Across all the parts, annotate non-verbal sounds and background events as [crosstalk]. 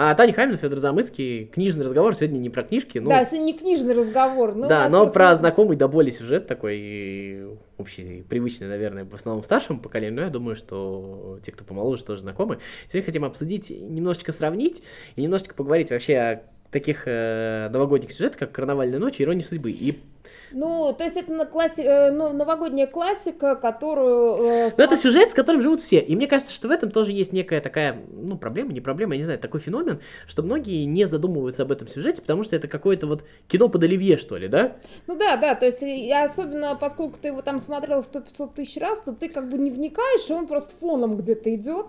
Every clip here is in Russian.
А Таня Хамин, Федор Замыцкий, книжный разговор, сегодня не про книжки, ну... Да, сегодня не книжный разговор, но... Да, но про знакомый до боли сюжет такой, общий, привычный, наверное, в основном старшему поколению, но я думаю, что те, кто помоложе, тоже знакомы. Сегодня хотим обсудить, немножечко сравнить и немножечко поговорить вообще о таких э, новогодних сюжетах, как «Карнавальная ночь» и «Ирония судьбы». И ну, то есть это на класси... Э, ну, новогодняя классика, которую... Э, Но это сюжет, с которым живут все. И мне кажется, что в этом тоже есть некая такая, ну, проблема, не проблема, я не знаю, такой феномен, что многие не задумываются об этом сюжете, потому что это какое-то вот кино под оливье, что ли, да? Ну да, да, то есть и особенно поскольку ты его там смотрел 100-500 тысяч раз, то ты как бы не вникаешь, и он просто фоном где-то идет.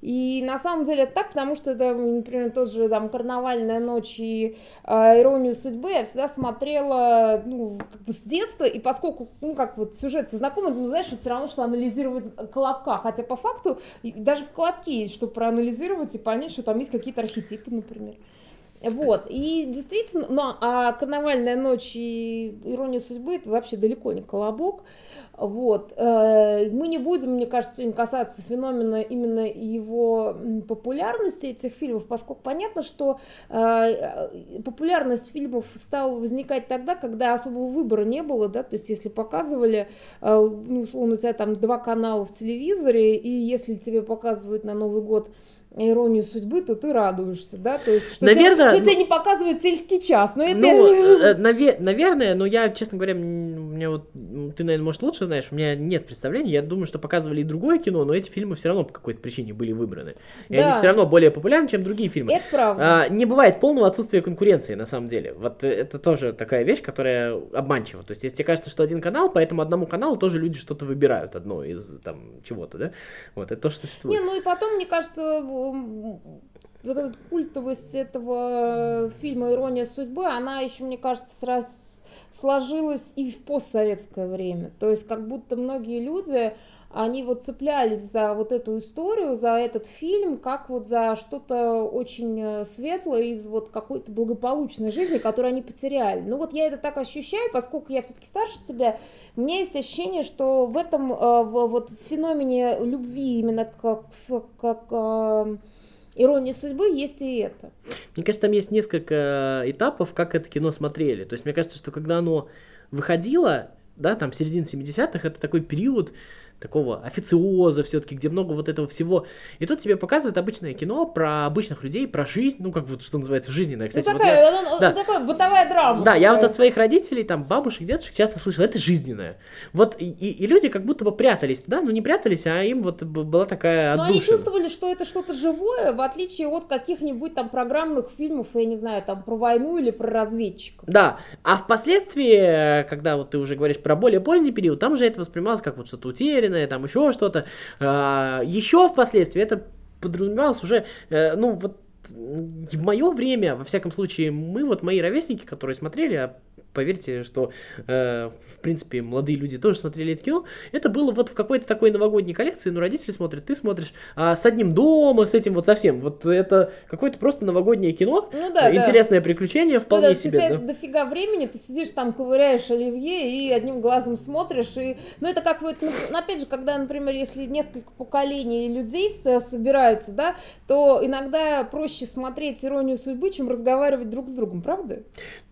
И на самом деле это так, потому что это, например, тот же там «Карнавальная ночь» и э, «Иронию судьбы» я всегда смотрела, ну, как бы с детства, и поскольку, ну, как вот сюжет знакомый, ну, знаешь, все равно что анализировать «Колобка», хотя по факту даже в «Колобке» есть что проанализировать и понять, что там есть какие-то архетипы, например. Вот, и действительно, ну, а «Карнавальная ночь» и «Ирония судьбы» это вообще далеко не «Колобок», вот. Э, мы не будем, мне кажется, сегодня касаться феномена именно его популярности этих фильмов, поскольку понятно, что э, популярность фильмов стала возникать тогда, когда особого выбора не было, да, то есть если показывали, э, ну, условно, у тебя там два канала в телевизоре, и если тебе показывают на Новый год иронию судьбы, то ты радуешься, да? То есть, что, наверное, тебе, что ну, тебе не показывает сельский час. Но это... Ну, э, наве- наверное, но я, честно говоря, мне вот, ты, наверное, может, лучше знаешь, у меня нет представления. Я думаю, что показывали и другое кино, но эти фильмы все равно по какой-то причине были выбраны. И да. они все равно более популярны, чем другие фильмы. Это правда. А, не бывает полного отсутствия конкуренции, на самом деле. Вот это тоже такая вещь, которая обманчива. То есть, если тебе кажется, что один канал, по этому одному каналу тоже люди что-то выбирают одно из там чего-то, да? Вот, это то, что существует. Не, ну и потом, мне кажется, вот эта культовость этого фильма «Ирония судьбы», она еще, мне кажется, сразу сложилась и в постсоветское время. То есть как будто многие люди, они вот цеплялись за вот эту историю, за этот фильм, как вот за что-то очень э, светлое из вот какой-то благополучной жизни, которую они потеряли. Ну вот я это так ощущаю, поскольку я все-таки старше тебя, у меня есть ощущение, что в этом э, вот феномене любви именно как, как э, иронии судьбы есть и это. Мне кажется, там есть несколько этапов, как это кино смотрели. То есть мне кажется, что когда оно выходило, да, там середина 70-х, это такой период, такого официоза все-таки, где много вот этого всего. И тут тебе показывают обычное кино про обычных людей, про жизнь, ну, как вот, что называется, жизненное. Ну, Кстати, ну, такая, вот я, он, да, такая бытовая драма. Да, я вот от своих родителей, там, бабушек, дедушек часто слышал, это жизненное. Вот, и, и люди как будто бы прятались, да, ну, не прятались, а им вот была такая Но они чувствовали, что это что-то живое, в отличие от каких-нибудь там программных фильмов, я не знаю, там, про войну или про разведчиков. Да, а впоследствии, когда вот ты уже говоришь про более поздний период, там уже это воспринималось как вот что-то утерянное, уверенное, там еще что-то. А, еще впоследствии это подразумевалось уже, э, ну вот в мое время, во всяком случае, мы, вот мои ровесники, которые смотрели, а поверьте, что, э, в принципе, молодые люди тоже смотрели это кино. Это было вот в какой-то такой новогодней коллекции, ну, родители смотрят, ты смотришь, а с одним дома, с этим вот совсем. Вот это какое-то просто новогоднее кино, ну, да, интересное да. приключение вполне ну, да, себе. Да. дофига времени, ты сидишь там, ковыряешь оливье и одним глазом смотришь. И... Ну, это как вот, ну, опять же, когда, например, если несколько поколений людей собираются, да, то иногда проще смотреть «Иронию судьбы», чем разговаривать друг с другом, правда?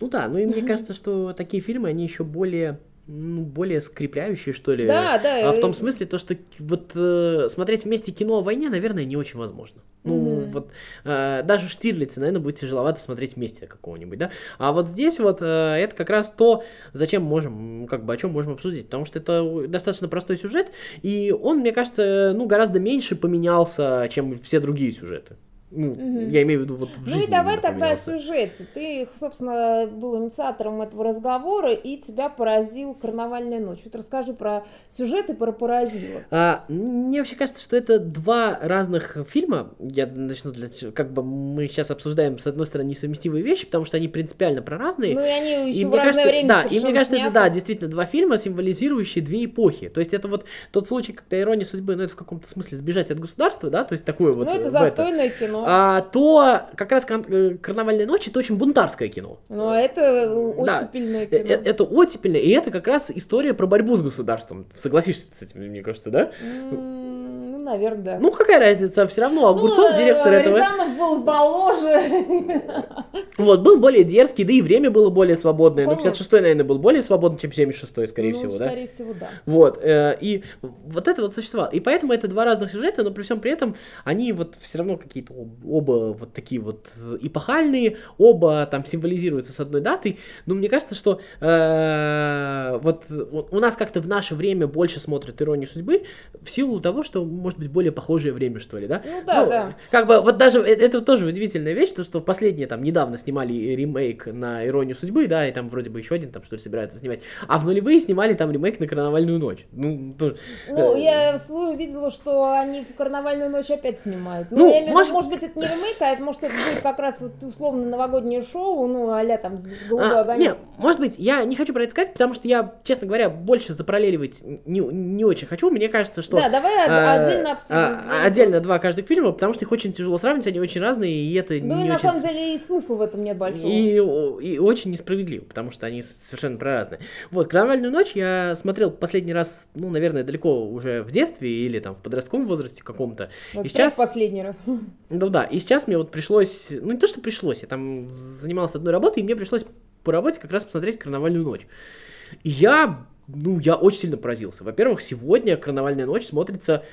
Ну да, ну и мне [laughs] кажется, что такие фильмы, они еще более ну, более скрепляющие, что ли. Да, да. А в том смысле, то, что вот э, смотреть вместе кино о войне, наверное, не очень возможно. Ну, mm-hmm. вот э, даже Штирлица, наверное, будет тяжеловато смотреть вместе какого-нибудь, да. А вот здесь вот э, это как раз то, зачем можем, как бы о чем можем обсудить, потому что это достаточно простой сюжет, и он, мне кажется, ну, гораздо меньше поменялся, чем все другие сюжеты. Ну, угу. я имею в виду вот в Ну и давай тогда о сюжете. Ты, собственно, был инициатором этого разговора, и тебя поразил «Карнавальная ночь». Вот расскажи про сюжет и про поразило. А, мне вообще кажется, что это два разных фильма. Я начну для... Как бы мы сейчас обсуждаем, с одной стороны, несовместимые вещи, потому что они принципиально про разные. Ну и они еще и в разное кажется, время Да, и мне кажется, это, да, действительно, два фильма, символизирующие две эпохи. То есть это вот тот случай, когда ирония судьбы, ну это в каком-то смысле сбежать от государства, да, то есть такое вот... Ну это застойное кино кино. А, то как раз э, «Карнавальная ночь» — это очень бунтарское кино. Ну, а это оттепельное да. кино. Это, это оттепельное, и это как раз история про борьбу с государством. Согласишься с этим, мне кажется, да? Mm, наверное, да. Ну, какая разница, все равно Огурцов, ну, директор э, этого. Рязанов был моложе. Вот, был более дерзкий, да и время было более свободное. Ну, Конечно. 56-й, наверное, был более свободный, чем 76-й, скорее Ну, всего, да? Скорее всего, да. Вот, э, и вот это вот существовало. И поэтому это два разных сюжета, но при всем при этом они вот все равно какие-то об- оба вот такие вот эпохальные, оба там символизируются с одной датой. Но мне кажется, что э, вот у у нас как-то в наше время больше смотрят «Иронию судьбы» в силу того, что, может быть, более похожее время, что ли, да? Ну да, да. Как бы вот даже э- это тоже удивительная вещь, то что последние там недавно снимали ремейк на Иронию судьбы, да, и там вроде бы еще один там что ли собираются снимать. А в нулевые снимали там ремейк на Карнавальную ночь. Ну, тоже, Ну, э, я видела, что они в карнавальную ночь опять снимают. Ну, Ну, я имею может- может быть, это не ремейк, а это, может, это будет как раз вот условно новогоднее шоу, ну, а там голубой А, огонек. не, может быть, я не хочу про это сказать, потому что я, честно говоря, больше запараллеливать не, не очень хочу. Мне кажется, что... Да, давай а, отдельно обсудим. а, отдельно два каждых фильма, потому что их очень тяжело сравнивать, они очень разные, и это Ну, и на очень... самом деле и смысла в этом нет большого. И, и очень несправедливо, потому что они совершенно про разные. Вот, «Карнавальную ночь» я смотрел последний раз, ну, наверное, далеко уже в детстве или там в подростковом возрасте каком-то. Вот и сейчас- последний раз. [laughs] Ну да, и сейчас мне вот пришлось, ну не то, что пришлось, я там занимался одной работой, и мне пришлось по работе как раз посмотреть «Карнавальную ночь». И я, ну, я очень сильно поразился. Во-первых, сегодня «Карнавальная ночь» смотрится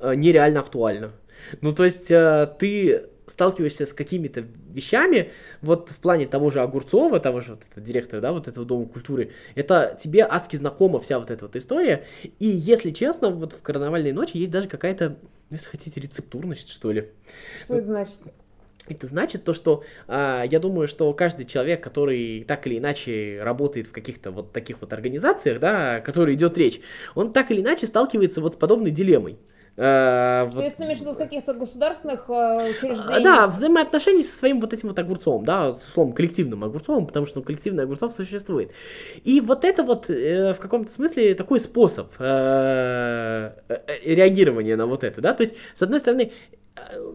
нереально актуально. Ну, то есть э, ты сталкиваешься с какими-то вещами, вот в плане того же Огурцова, того же вот этого директора, да, вот этого Дома культуры, это тебе адски знакома вся вот эта вот история, и если честно, вот в «Карнавальной ночи» есть даже какая-то, если хотите, рецептурность, что ли. Что это значит? Это значит то, что а, я думаю, что каждый человек, который так или иначе работает в каких-то вот таких вот организациях, да, о которой идет речь, он так или иначе сталкивается вот с подобной дилеммой. То вот- есть ты имеешь в виду каких-то государственных э, учреждений? Да, взаимоотношений со своим вот этим вот огурцом, да, с словом коллективным огурцом, потому что коллективный огурцов существует. И вот это вот э, в каком-то смысле такой способ э, э, реагирования на вот это, да, то есть, с одной стороны, э,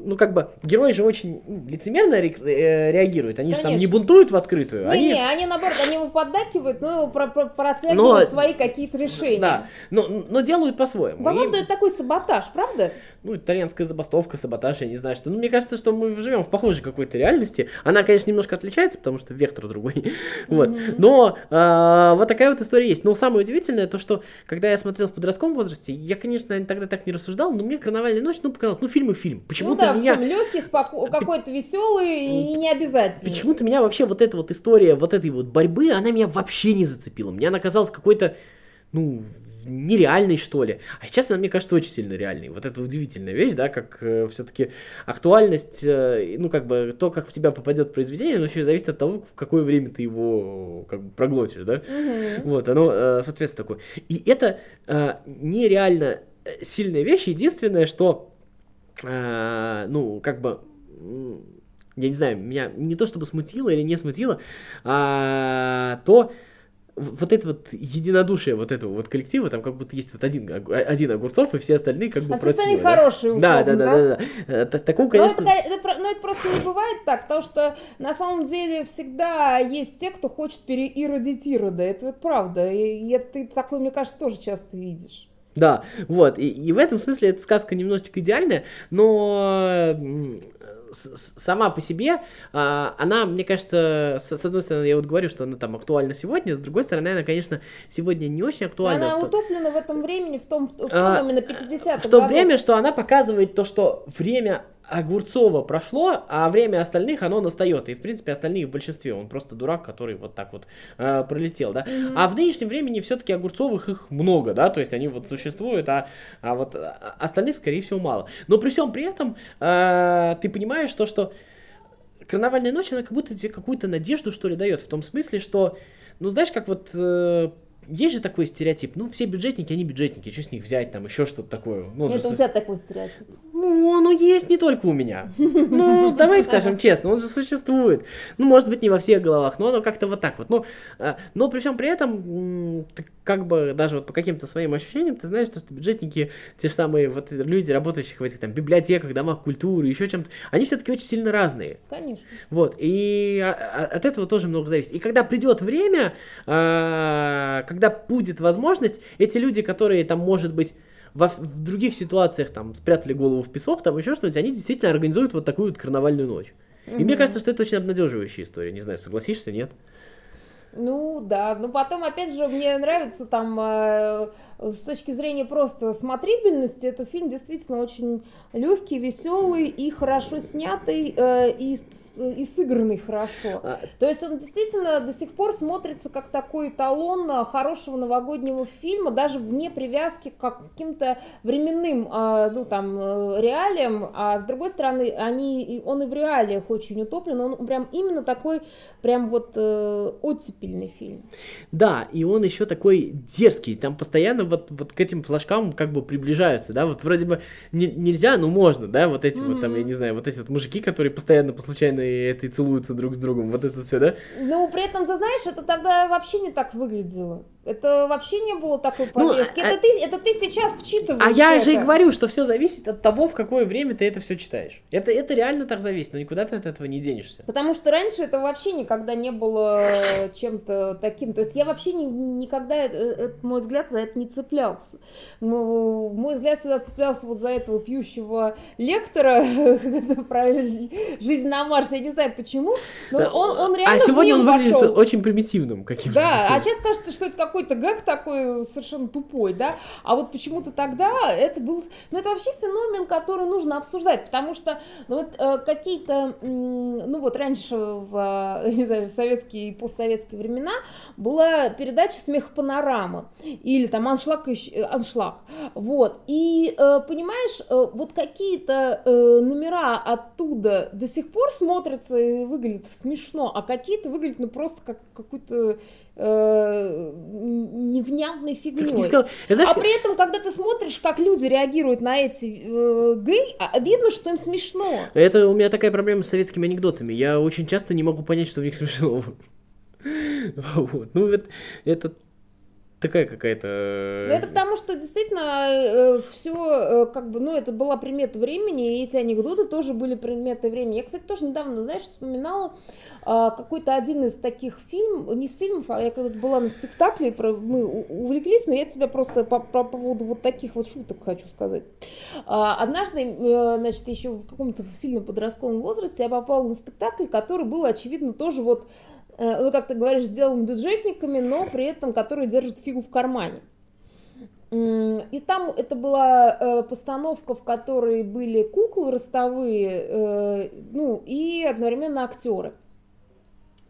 ну, как бы, герои же очень лицемерно ре- э, реагируют, они же там не Конечно. бунтуют в открытую, Не, они... не, они наоборот, они ему поддакивают, но про про- Но- протягивают свои какие-то решения. Да, но, но делают по-своему. По-моему, И- это такой саботаж, правда? ну, итальянская забастовка, саботаж, я не знаю, что. Ну, мне кажется, что мы живем в похожей какой-то реальности. Она, конечно, немножко отличается, потому что вектор другой. [laughs] вот. Мгм. Но а, вот такая вот история есть. Но самое удивительное, то, что когда я смотрел в подростковом возрасте, я, конечно, тогда так не рассуждал, но мне «Карнавальная ночь», ну, показалось, ну, фильм и фильм. Ну Почему-то да, меня... причем легкий, споко... какой-то веселый и не обязательно. Почему-то меня вообще вот эта вот история вот этой вот борьбы, она меня вообще не зацепила. Мне она казалась какой-то, ну, нереальной, что ли. А сейчас она, мне кажется, очень сильно реальной. Вот это удивительная вещь, да, как все-таки актуальность, э, ну, как бы, то, как в тебя попадет произведение, оно еще зависит от того, в какое время ты его, как бы, проглотишь, да. Мгм. Вот, оно, э, соответственно, такое. И это э, нереально э, сильная вещь. Единственное, что, э, ну, как бы, я не знаю, меня не то чтобы смутило или не смутило, а то вот это вот единодушие вот этого вот коллектива, там как будто есть вот один, ог- один Огурцов, и все остальные как бы А против остальные да? хорошие, Да, условно, да, да, да, да. Э, та- Такого, Но это, конечно... ка- это про- но это просто не бывает так, потому что на самом деле всегда есть те, кто хочет переиродить Ирода. Это вот правда. И, это ты такой, мне кажется, тоже часто видишь. Да, вот, и, и в этом смысле эта сказка немножечко идеальная, но сама по себе, а, она, мне кажется, с, одной стороны, я вот говорю, что она там актуальна сегодня, с другой стороны, она, конечно, сегодня не очень актуальна. Она в то- утоплена в этом времени, в том, в, том А, именно 50-х в то время, что она показывает то, что время Огурцова прошло, а время остальных, оно настает. И, в принципе, остальные в большинстве. Он просто дурак, который вот так вот э, пролетел, да. Мгм. А в нынешнем времени все-таки Огурцовых их много, да, то есть они вот существуют, а, а вот а, остальных, скорее всего, мало. Но при всем при этом э, ты понимаешь то, что Карнавальная ночь, она как будто тебе какую-то надежду, что ли, дает. В том смысле, что, ну, знаешь, как вот э, есть же такой стереотип, ну, все бюджетники, они бюджетники, что с них взять, там, еще что-то такое. Ну, Это да, у тебя такой стереотип. ну, он есть не только у меня. Ну, [laughs] давай скажем честно, он же существует. Ну, может быть, не во всех головах, но оно как-то вот так вот. Ну, а, но при всем при этом, как бы даже вот по каким-то своим ощущениям, ты знаешь, что, что бюджетники, те же самые вот люди, работающие в этих там библиотеках, домах культуры, еще чем-то, они все-таки очень сильно разные. Конечно. Вот, и а- а- от этого тоже много зависит. И когда придет время, а, когда будет возможность, эти люди, которые там, может быть, во, в других ситуациях там спрятали голову в песок, там еще что-нибудь, они действительно организуют вот такую вот карнавальную ночь. Mm-hmm. И мне кажется, что это очень обнадеживающая история. Не знаю, согласишься, нет? Ну да, ну потом опять же мне нравится там э, с точки зрения просто смотрибельности, этот фильм действительно очень легкий, веселый и хорошо снятый, э, и, и сыгранный хорошо. А... То есть он действительно до сих пор смотрится как такой эталон хорошего новогоднего фильма, даже вне привязки к каким-то временным, э, ну там, э, реалиям, а с другой стороны, они, он и в реалиях очень утоплен, он прям именно такой, прям вот э, оттепельный фильм. Да, и он еще такой дерзкий, там постоянно вот, вот к этим флажкам как бы приближаются, да, вот вроде бы не, нельзя, но можно, да, вот эти mm-hmm. вот там, я не знаю, вот эти вот мужики, которые постоянно по случайно этой целуются друг с другом, вот это все, да? Ну, при этом, ты знаешь, это тогда вообще не так выглядело. Это вообще не было такой ну, повестки. Ну, это, а... ты, это ты сейчас вчитываешь. А я это. же и говорю, что все зависит от того, в какое время ты это все читаешь. Это, это реально так зависит, но никуда ты от этого не денешься. Потому что раньше это вообще никогда не было чем-то таким. То есть я вообще не, никогда, это, это, мой взгляд, за это не цеплялся. Мой взгляд всегда цеплялся вот за этого пьющего лектора [laughs] про жизнь на Марсе. Я не знаю почему, но он, он реально А сегодня он выглядит очень примитивным каким-то. Да, а сейчас кажется, что это как какой-то гэг такой совершенно тупой, да, а вот почему-то тогда это был, ну это вообще феномен, который нужно обсуждать, потому что ну, вот, э, какие-то, ну вот раньше в, [laughs] не знаю, в советские и постсоветские времена была передача «Смех панорама» или там «Аншлаг», «Аншлаг», вот, и э, понимаешь, э, вот какие-то номера оттуда до сих пор смотрятся и выглядят смешно, а какие-то выглядят ну просто как какой-то э, невнятной фигней. Сказал, знаешь, а при этом, когда ты смотришь, как люди реагируют на эти э, гей, а, видно, что им смешно. Это у меня такая проблема с советскими анекдотами. Я очень часто не могу понять, что в них смешно. [laughs] Вот. Ну, это, это такая какая-то... Э, ну, это потому, что действительно э, все, э, как бы, ну, это была примета времени, и эти анекдоты тоже были приметой времени. Я, кстати, тоже недавно, знаешь, вспоминала э, какой-то один из таких фильмов, не из фильмов, а я когда была на спектакле, мы увлеклись, но я тебя просто по, по поводу вот таких вот шуток хочу сказать. А, однажды, значит, еще в каком-то сильно подростковом возрасте я попала на спектакль, который был, очевидно, тоже вот ну, как ты говоришь, сделан бюджетниками, но при этом которые держат фигу в кармане. И там это была э, постановка, в которой были куклы ростовые, э, ну и одновременно актеры.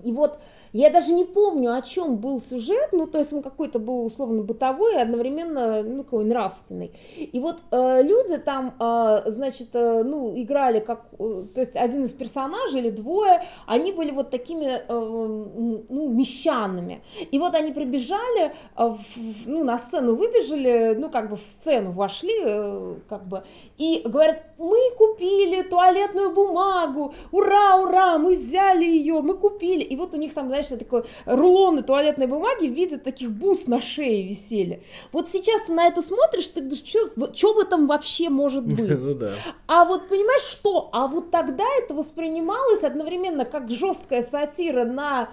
И вот я даже не помню, о чем был сюжет, ну, то есть он какой-то был условно бытовой, одновременно, ну, какой нравственный. И вот э, люди там, э, значит, э, ну, играли как, э, то есть один из персонажей или двое, они были вот такими, э, ну, мещанами. И вот они прибежали, э, в, ну, на сцену выбежали, ну, как бы в сцену вошли, э, как бы, и говорят, мы купили туалетную бумагу, ура, ура, мы взяли ее, мы купили. И вот у них там, знаешь, знаешь, такой рулоны туалетной бумаги в виде таких бус на шее висели. Вот сейчас ты на это смотришь, ты думаешь, что в этом вообще может быть? [laughs] Ну, да. А вот понимаешь, что? А вот тогда это воспринималось одновременно как жесткая сатира на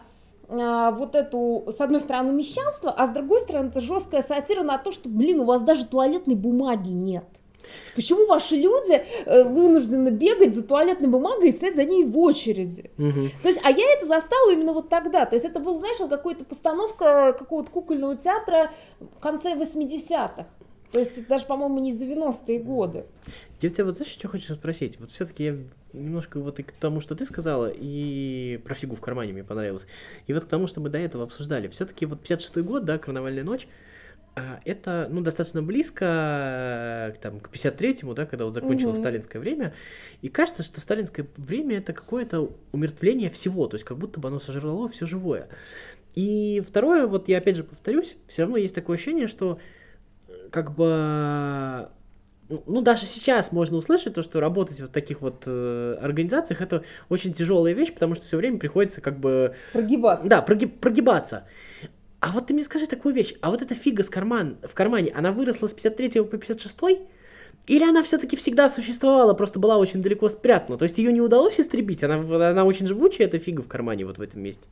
а, вот эту, с одной стороны, мещанство, а с другой стороны, это жесткая сатира на то, что, блин, у вас даже туалетной бумаги нет. Почему ваши люди э, вынуждены бегать за туалетной бумагой и стоять за ней в очереди? Угу. То есть, а я это застала именно вот тогда. То есть это был, знаешь, какая-то постановка какого-то кукольного театра в конце 80-х. То есть даже, по-моему, не 90-е годы. Я тебя вот знаешь, что хочу спросить? Вот все-таки я немножко вот и к тому, что ты сказала, и про фигу в кармане мне понравилось. И вот к тому, что мы до этого обсуждали. Все-таки вот 56-й год, да, карнавальная ночь, это, ну, достаточно близко там, к 53-му, да, когда вот закончилось угу. сталинское время, и кажется, что сталинское время это какое-то умертвление всего, то есть как будто бы оно сожрало все живое. И второе, вот я опять же повторюсь, все равно есть такое ощущение, что как бы ну, даже сейчас можно услышать то, что работать в таких вот э, организациях это очень тяжелая вещь, потому что все время приходится как бы... Прогибаться. Да, прогиб, прогибаться. А вот ты мне скажи такую вещь, а вот эта фига с карман, в кармане, она выросла с 53 по 56 или она все-таки всегда существовала, просто была очень далеко спрятана? То есть ее не удалось истребить, она, она очень живучая, эта фига в кармане вот в этом месте.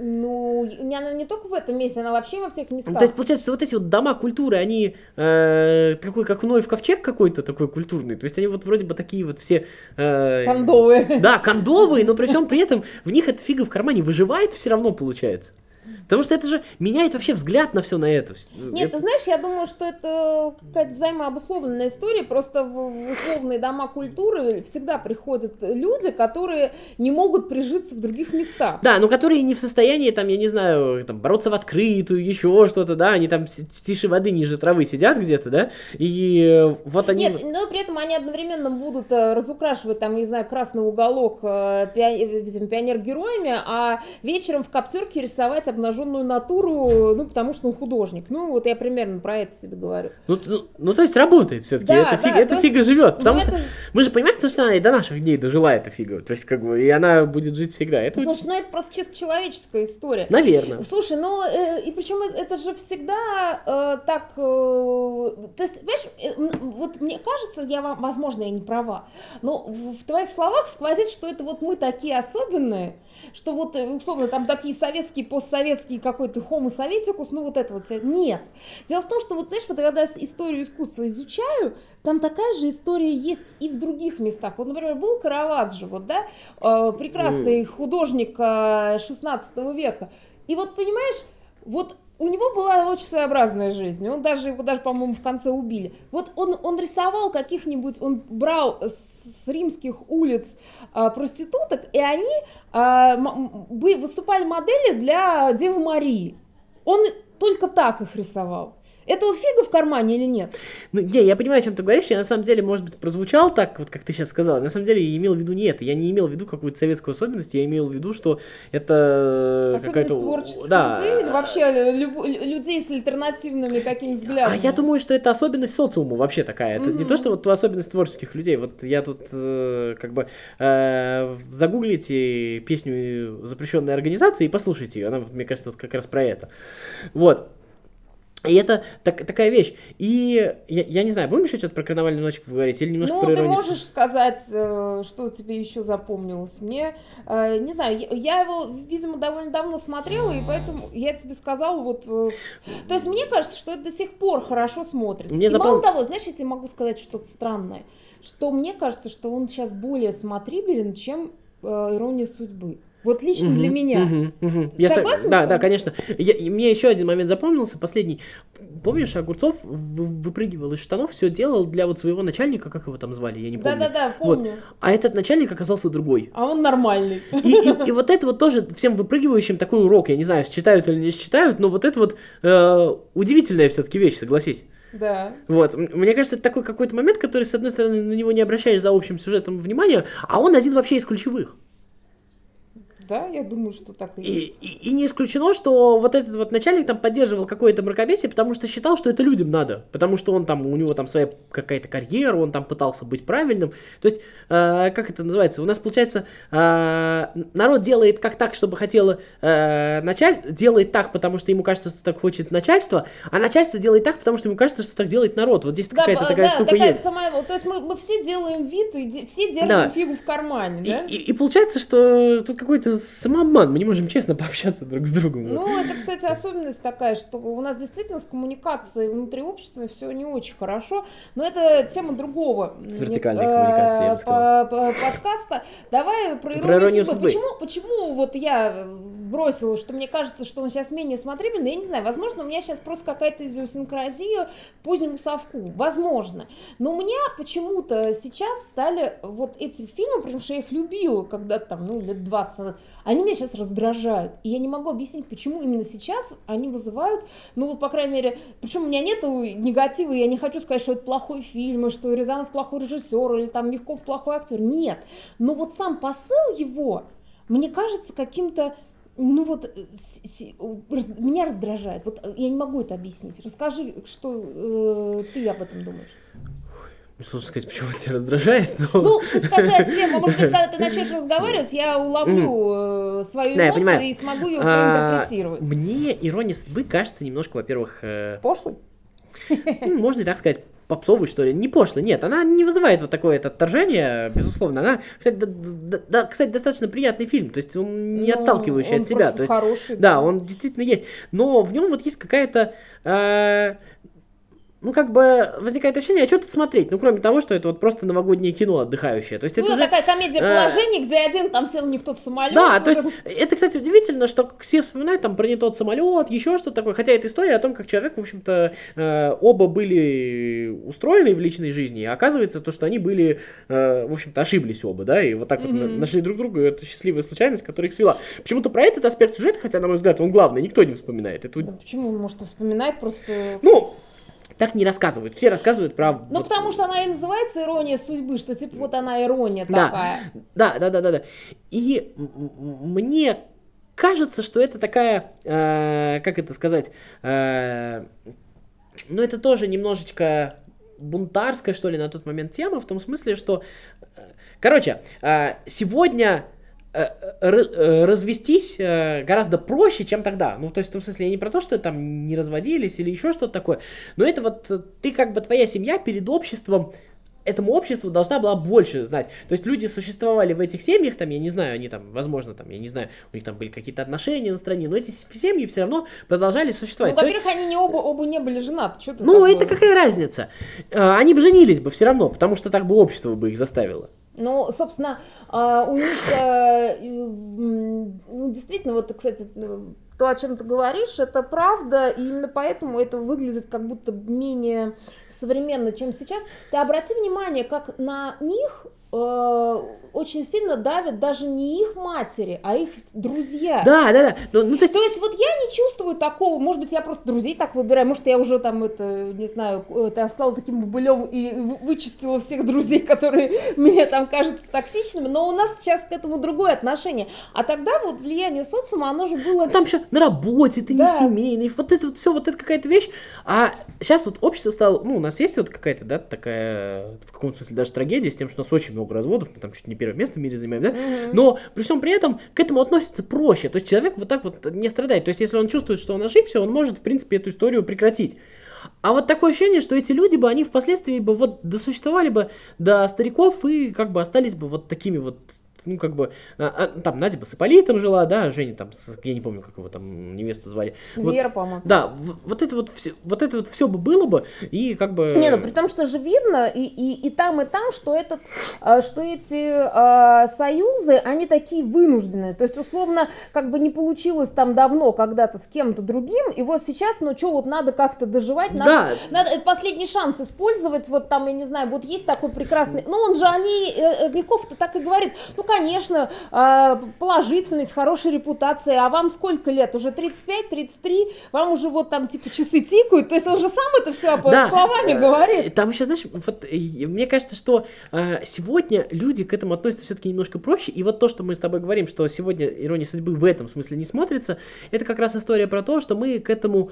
Ну, не, она не только в этом месте, она вообще во всех местах. То есть получается, что вот эти вот дома культуры, они э, такой, как в ковчег какой-то такой культурный. То есть они вот вроде бы такие вот все... Э, кондовые. Да, кондовые, но при всем при этом в них эта фига в кармане выживает все равно получается. Потому что это же меняет вообще взгляд на все на это. Нет, это... ты знаешь, я думаю, что это какая-то взаимообусловленная история. Просто в условные дома культуры всегда приходят люди, которые не могут прижиться в других местах. Да, но которые не в состоянии, там, я не знаю, там, бороться в открытую, еще что-то, да, они там тише воды, ниже травы сидят где-то, да, и вот они... Нет, но при этом они одновременно будут э, разукрашивать, там, не знаю, красный уголок э, пионер-героями, а вечером в коптерке рисовать обнаженную натуру, ну, потому что он художник. Ну, вот я примерно про это себе говорю. Ну, ну, ну то есть работает все-таки. Да, эта, да, фига, эта фига живет. Потому ну, что это... мы же понимаем, что она и до наших дней дожила эта фига. То есть, как бы, и она будет жить всегда. Это Слушай, ну это просто чисто человеческая история. Наверное. Слушай, ну, э, и причем это же всегда э, так. Э, то есть, понимаешь, э, вот мне кажется, я возможно, я не права, но в, в твоих словах сквозит, что это вот мы такие особенные что вот, э, условно, там такие советские, постсоветские какой-то homo советикус, ну вот это вот. Нет. Дело в том, что вот, знаешь, вот когда историю искусства изучаю, там такая же история есть и в других местах. Вот, например, был Караваджо, вот, да, э, прекрасный художник 16 э, века. И вот, понимаешь, вот у него была очень своеобразная жизнь. Он даже его даже, по-моему, в конце убили. Вот он, он рисовал каких-нибудь, он брал с, римских улиц а, проституток, и они а, выступали моделью для Девы Марии. Он только так их рисовал. Это вот фига в кармане или нет? Ну, не, я понимаю, о чем ты говоришь. Я на самом деле, может быть, прозвучал так, вот как ты сейчас сказала. На самом деле, я имел в виду не это. Я не имел в виду какую-то советскую особенность. Я имел в виду, что это какая-то... творческих да. людей или вообще люб... людей с альтернативными какими-то взглядами? А я думаю, что это особенность социума вообще такая. Это mm-hmm. не то, что вот особенность творческих людей. Вот я тут э, как бы э, загуглите песню запрещенной организации и послушайте ее. Она, мне кажется, вот как раз про это. Вот. И это так, такая вещь. И я, я не знаю, будем еще что-то про карнавальную ночь говорить или немножко ну, про иронию? ты можешь сказать, э, что тебе еще запомнилось. Мне, э, не знаю, я его, видимо, довольно давно смотрела, и поэтому я тебе сказала вот... Э, то есть мне кажется, что это до сих пор хорошо смотрится. Мне и запом... мало того, знаешь, я тебе могу сказать что-то странное, что мне кажется, что он сейчас более смотрибелен, чем «Ирония судьбы». Вот лично угу, для меня. Угу, угу. Я Согласен? Да, да, конечно. Я, мне еще один момент запомнился, последний. Помнишь, Огурцов выпрыгивал из штанов, все делал для вот своего начальника, как его там звали, я не помню. Да-да-да, помню. Вот. А этот начальник оказался другой. А он нормальный. И, и, и вот это вот тоже всем выпрыгивающим такой урок, я не знаю, считают или не считают, но вот это вот э, удивительная все-таки вещь, согласись. Да. Вот. Мне кажется, это такой какой-то момент, который, с одной стороны, на него не обращаешь за общим сюжетом внимания, а он один вообще из ключевых. Да, я думаю, что так и, и есть. И, и не исключено, что вот этот вот начальник там поддерживал какое-то мракобесие, потому что считал, что это людям надо. Потому что он там, у него там своя какая-то карьера, он там пытался быть правильным. То есть, э, как это называется? У нас получается, э, народ делает как так, чтобы хотело э, начальство, делает так, потому что ему кажется, что так хочет начальство, а начальство делает так, потому что ему кажется, что так делает народ. Вот здесь да, какая-то такая да, штука такая есть. Сама, то есть мы, мы все делаем вид и все держим да. фигу в кармане, да? И, и, и получается, что тут какой-то самообман, мы не можем честно пообщаться друг с другом. Ну, это, кстати, особенность такая, что у нас действительно с коммуникацией внутри общества все не очень хорошо, но это тема другого с вертикальной коммуникацией, я бы сказала. подкаста. Давай про иронию, про иронию судьбы. судьбы. Почему, почему вот я бросила, что мне кажется, что он сейчас менее смотрибельный, я не знаю, возможно, у меня сейчас просто какая-то идиосинкразия позднему совку, возможно. Но у меня почему-то сейчас стали вот эти фильмы, потому что я их любила когда-то там, ну, лет 20 назад, они меня сейчас раздражают. И я не могу объяснить, почему именно сейчас они вызывают, ну вот, по крайней мере, причем у меня нету негатива, я не хочу сказать, что это плохой фильм, и что Рязанов плохой режиссер, или там Мягков плохой актер. Нет. Но вот сам посыл его, мне кажется каким-то ну вот э, меня раздражает. Вот э, я не могу это объяснить. Расскажи, что э, ты об этом думаешь. Ну, сложно сказать, почему тебя раздражает, но... Ну, скажи о себе, может быть, [laughs] когда ты начнешь разговаривать, я уловлю э, свою эмоцию и смогу ее а, проинтерпретировать. Мне ирония судьбы кажется немножко, во-первых... Э... Пошлой? Ну, можно и так сказать попсовой, что ли, не пошлой, нет, она не вызывает вот такое это отторжение, безусловно, она, кстати, да, да, да, кстати, достаточно приятный фильм, то есть он не Ну, отталкивающий он от себя, то есть, хороший, да, да. он действительно есть, но в нем вот есть какая-то, э, ну, как бы возникает ощущение, а что тут смотреть? Ну, кроме того, что это вот просто новогоднее кино отдыхающее. То есть Ну, это же- такая комедия э, положений, где один там сел не в тот самолет. Да, вот то есть это- кстати, удивительно, что все вспоминают там про не тот самолет, еще что-то такое. Хотя это история о том, как человек, в общем-то, э, оба были устроены в личной жизни, а оказывается то, что они были, э, в общем-то, ошиблись оба, да, и вот так вот на- Мгм. нашли друг друга, и это счастливая случайность, которая их свела. Почему-то про этот аспект сюжета, хотя, на мой взгляд, он главный, никто не вспоминает. Это, Да почему может вспоминать просто... ну, так не рассказывают. Все рассказывают про... Ну, вот- потому что она и называется ирония судьбы, что типа вот она ирония Да. такая. Да, да, да, да, да. И мне кажется, что это такая, э, как это сказать, э, ну это тоже немножечко бунтарская, что ли, на тот момент тема, в том смысле, что, э, короче, э, сегодня развестись э, гораздо проще, чем тогда. Ну, то есть, в том смысле, я не про то, что там не разводились или еще что-то такое, но это вот э, ты как бы твоя семья перед обществом этому обществу должна была больше знать. То есть люди существовали в этих семьях, там, я не знаю, они там, возможно, там, я не знаю, у них там были какие-то отношения на стороне, но эти семьи все равно продолжали Ну, существовать. Всё- во-первых, они не оба, оба не были женаты. Чё ты ну, как это какая разница? Э, Они бы женились бы все равно, потому что так бы общество бы их заставило. Ну, собственно, а, у них, э, ну, действительно, вот, кстати, то, о чем ты говоришь, это правда, и именно поэтому это выглядит как будто менее современно, чем сейчас. Ты обрати внимание, как на них очень сильно давят даже не их матери, а их друзья. Да, да, да. Ну, ну, то есть, То есть вот я не чувствую такого, может быть, я просто друзей так выбираю, может, я уже там, это, не знаю, это стала таким бобылем и вы- вычистила всех друзей, которые [laughs] мне там кажутся токсичными, но у нас сейчас к этому другое отношение. А тогда вот влияние социума, оно же было... там еще на работе, ты Да. не семейный, вот это вот все, вот это какая-то вещь. А сейчас вот общество стало, ну, у нас есть вот какая-то, да, такая, в каком-то смысле даже трагедия с тем, что у нас очень много разводов, мы там чуть не первое место в мире занимаем, да? Мгм. Но при всем при этом к этому относится проще. То есть человек вот так вот не страдает. То есть если он чувствует, что он ошибся, он может, в принципе, эту историю прекратить. А вот такое ощущение, что эти люди бы, они впоследствии бы вот досуществовали бы до стариков и как бы остались бы вот такими вот ну, как бы, а, а, там Надя бы с Ипполитом жила, да, Женя там, с- я не помню, как его там невесту звали. Вот, Вера, по-моему. да, вот это вот все, вот это вот все бы было бы, и как бы... Не, ну при том, что же видно и, и, и там, и там, что, этот, а, что эти а, союзы, они такие вынужденные. То есть, условно, как бы не получилось там давно когда-то с кем-то другим, и вот сейчас, ну что, вот надо как-то доживать, надо, Да, надо этот последний шанс использовать, вот там, я не знаю, вот есть такой прекрасный, ну он же, они, э, э, Мягков-то так и говорит, ну, конечно, а, положительность, хорошая репутация, а вам сколько лет? Уже 35-33, вам уже вот там типа часы тикают, то есть он же сам это все Да. словами Э, говорит. Там еще, знаешь, вот э, мне кажется, что э, сегодня люди к этому относятся все-таки немножко проще. И вот то, что мы с тобой говорим, что сегодня ирония судьбы в этом смысле не смотрится, это как раз история про то, что мы к этому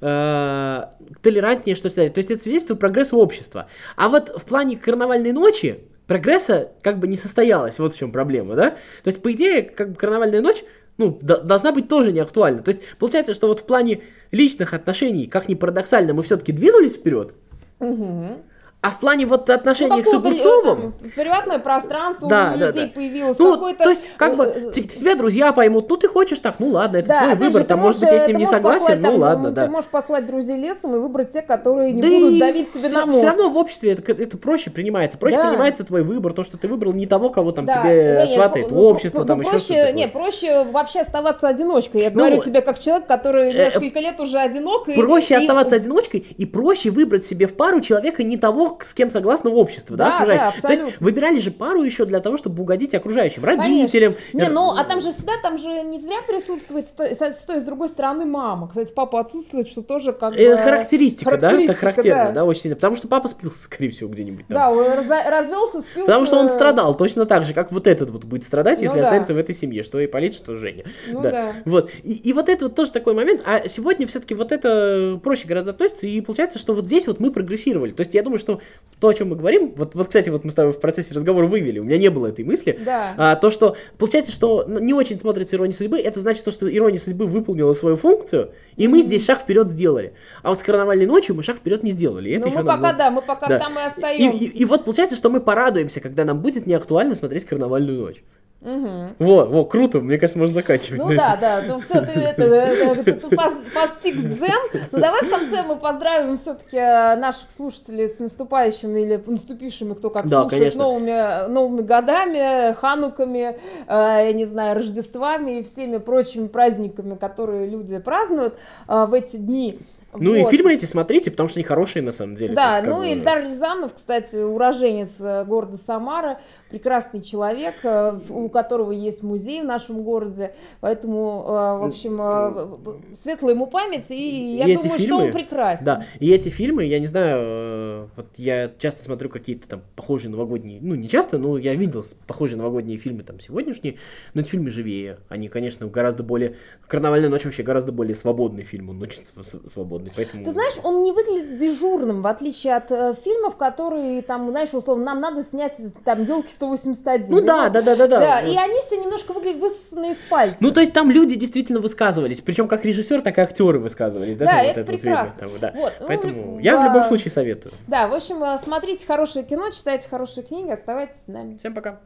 э, толерантнее, что ли. То есть это свидетельство прогресса общества. А вот в плане карнавальной ночи прогресса как бы не состоялось. Вот в чем проблема, да? То есть, по идее, как бы карнавальная ночь ну, должна быть тоже не актуальна. То есть, получается, что вот в плане личных отношений, как ни парадоксально, мы все-таки двинулись вперед, Мгм. А в плане вот отношений с какое-то, э, Огурцовым, там, Приватное пространство Да, у да, людей да. появилось, ну, какой-то... то есть, как бы, э, те- тебя друзья поймут, ну, ты хочешь так, ну, ладно, это Да, твой выбор, же, ты там, может быть, я с э, ним ты не согласен, послать, ну, там, ладно, Ты да. можешь послать друзей лесом и выбрать те, которые не Да будут давить себе на мозг. Все равно в обществе это, это проще принимается. Проще Да. принимается твой выбор, то, что ты выбрал не того, кого там Да, тебе да, сватает ну, общество, ну, там ну, еще проще, что-то. Не, такое. проще вообще оставаться одиночкой. Я Ну, говорю тебе как человек, который э, несколько лет уже одинок. Проще оставаться одиночкой и проще выбрать себе в пару человека не того, с кем согласно общество, да, Да, окружающее. да, То есть выбирали же пару еще для того, чтобы угодить окружающим, Конечно. родителям. Не, Р- ну, а там же всегда, там же не зря присутствует с той, с той и с другой стороны мама. Кстати, папа отсутствует, что тоже как Э, бы... характеристика, да, это характеристика, характерно, да. да. очень сильно. Потому что папа спился, скорее всего, где-нибудь там. Да, он развелся, спился. Потому что он страдал точно так же, как вот этот вот будет страдать, Ну если да. останется в этой семье, что Ипполит, что Женя. Ну да. да. Вот. И, и вот это вот тоже такой момент. А сегодня все-таки вот это проще гораздо относится. И получается, что вот здесь вот мы прогрессировали. То есть я думаю, что то, о чем мы говорим, вот, вот, кстати, вот мы с тобой в процессе разговора вывели, у меня не было этой мысли, Да. а, то, что получается, что не очень смотрится ирония судьбы, это значит, то, что ирония судьбы выполнила свою функцию, и мы здесь шаг вперед сделали. А вот с карнавальной ночью мы шаг вперед не сделали. и это Ну, мы нам пока, вот- да, мы пока да. там и И, остаемся. и- и вот получается, что мы порадуемся, когда нам будет неактуально смотреть карнавальную ночь. Мгм. Во, во, круто, мне кажется, можно заканчивать. Ну да, да, ну все, ты, это, это, ты пос- постиг дзен. Ну давай в конце мы поздравим все-таки наших слушателей с наступающими или наступившими, кто как Да, слушает, конечно. новыми, новыми годами, хануками, э, я не знаю, Рождествами и всеми прочими праздниками, которые люди празднуют э, в эти дни. Ну и Вот. фильмы эти смотрите, потому что они хорошие на самом деле. Да, есть, ну бы- Ильдар Рязанов, кстати, уроженец э, города Самара, прекрасный человек, э, у которого есть музей в нашем городе, поэтому, э, в общем, светлая ему память, и я И эти думаю, что фильмы, он прекрасен. Да, и эти фильмы, я не знаю, вот я часто смотрю какие-то там похожие новогодние, ну не часто, но я видел похожие новогодние фильмы там сегодняшние, но эти фильмы живее, они, конечно, гораздо более, «Карнавальная ночь» вообще гораздо более свободный фильм, он очень св- свободный, поэтому... Ты знаешь, он не выглядит дежурным, в отличие от э, фильмов, которые там, знаешь, условно, нам надо снять там елки 181. Ну да, да, да, да, да. Да, и они все немножко выглядят высосанные из пальца. Ну, то есть там люди действительно высказывались, причем как режиссер, так и актеры высказывались. Да, Да, это вот прекрасно. там, да. Вот, ну, Поэтому в- я в любом а, случае советую. Да, в общем, э, смотрите хорошее кино, читайте хорошие книги, оставайтесь с нами. Всем пока.